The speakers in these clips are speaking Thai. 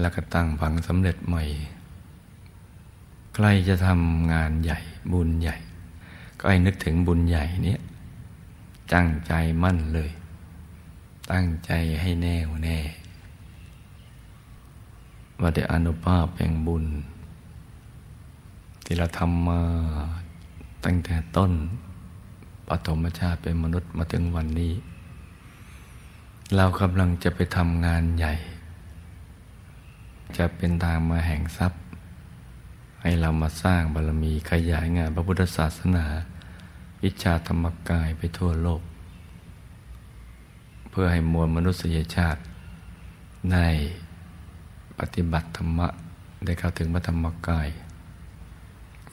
แล้วก็ตั้งฝังสำเร็จใหม่ใครจะทำงานใหญ่บุญใหญ่ ก็ให้นึกถึงบุญใหญ่นี้จังใจมั่นเลย ตั้งใจให้แน่วแน่ว่าได้อนุภาพแห่งบุญ ที่เราทำมาตั้งแต่ต้นปฐมชาติเป็นมนุษย์มาถึงวันนี้ เรากำลังจะไปทำงานใหญ่ จะเป็นทางมาแห่งทรัพย์ ให้เรามาสร้างบารมีขยายงานพระพุทธศาสนา วิชาธรรมกายไปทั่วโลก เพื่อให้มวลมนุษยชาติ ในปฏิบัติธรรมะ ได้เข้าถึงพระธรรมกาย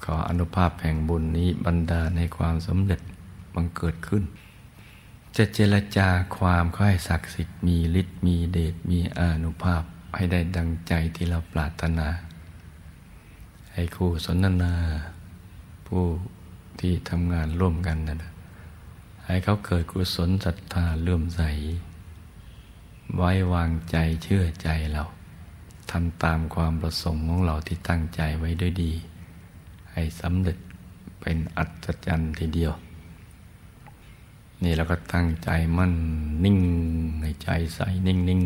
ขออนุภาพแห่งบุญนี้บรรดาในความสำเร็จบังเกิดขึ้น จะเจรจาความค่อยศักดิ์สิทธิ์มีฤทธิ์มีเดชมีอานุภาพ ให้ได้ดังใจที่เราปรารถนา ให้คู่สนทนา ผู้ที่ทำงานร่วมกันนะให้เขาเกิดกุศลศรัทธาเลื่อมใส ไว้วางใจเชื่อใจเราทำตามความประสงค์ของเราที่ตั้งใจไว้ด้วยดี ให้สำเร็จเป็นอัศจรรย์ทีเดียว นี่เราก็ตั้งใจมั่นนิ่งในใจใสนิ่งนิ่ง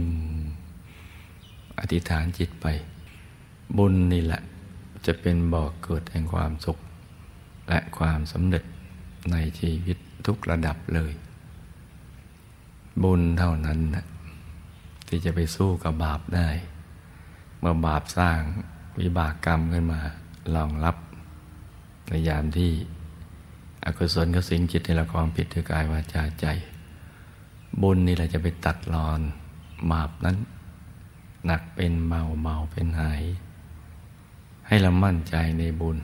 อธิษฐานจิตไป บุญนี่แหละ จะเป็นบ่อกเกิดแห่งความสุข และความสำเร็จในชีวิตทุกระดับเลย บุญเท่านั้นนะที่จะไปสู้กับบาปได้ เมื่อบาปสร้างวิบากกรรมขึ้นมารองรับ ในยามที่อกุศลก็สิงจิตในละครผิดด้วยกายวาจาใจ บุญนี่แหละจะไปตัดรอนบาปนั้น หนักเป็นเบาเบาเป็นหาย ให้เรามั่นใจในบุญ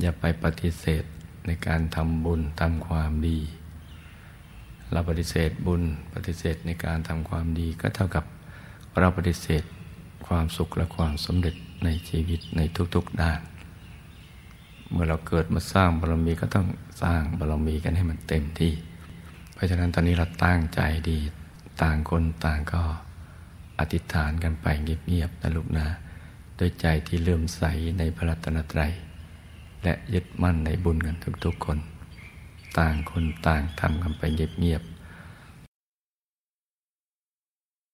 อย่าไปปฏิเสธในการทำบุญทำความดี เราปฏิเสธบุญปฏิเสธในการทำความดีก็เท่ากับเราปฏิเสธความสุขและความสำเร็จในชีวิตในทุกๆด้าน เมื่อเราเกิดมาสร้างบารมีก็ต้องสร้างบารมีกันให้มันเต็มที่ เพราะฉะนั้นตอนนี้เราตั้งใจดีต่างคนต่างก็ อธิษฐานกันไปเงียบๆนะลูกนะด้วยใจที่เลื่อมใสในพระรัตนตรัย และยึดมั่นในบุญกันทุกๆคน ต่างคนต่างทำกันไปเงียบๆ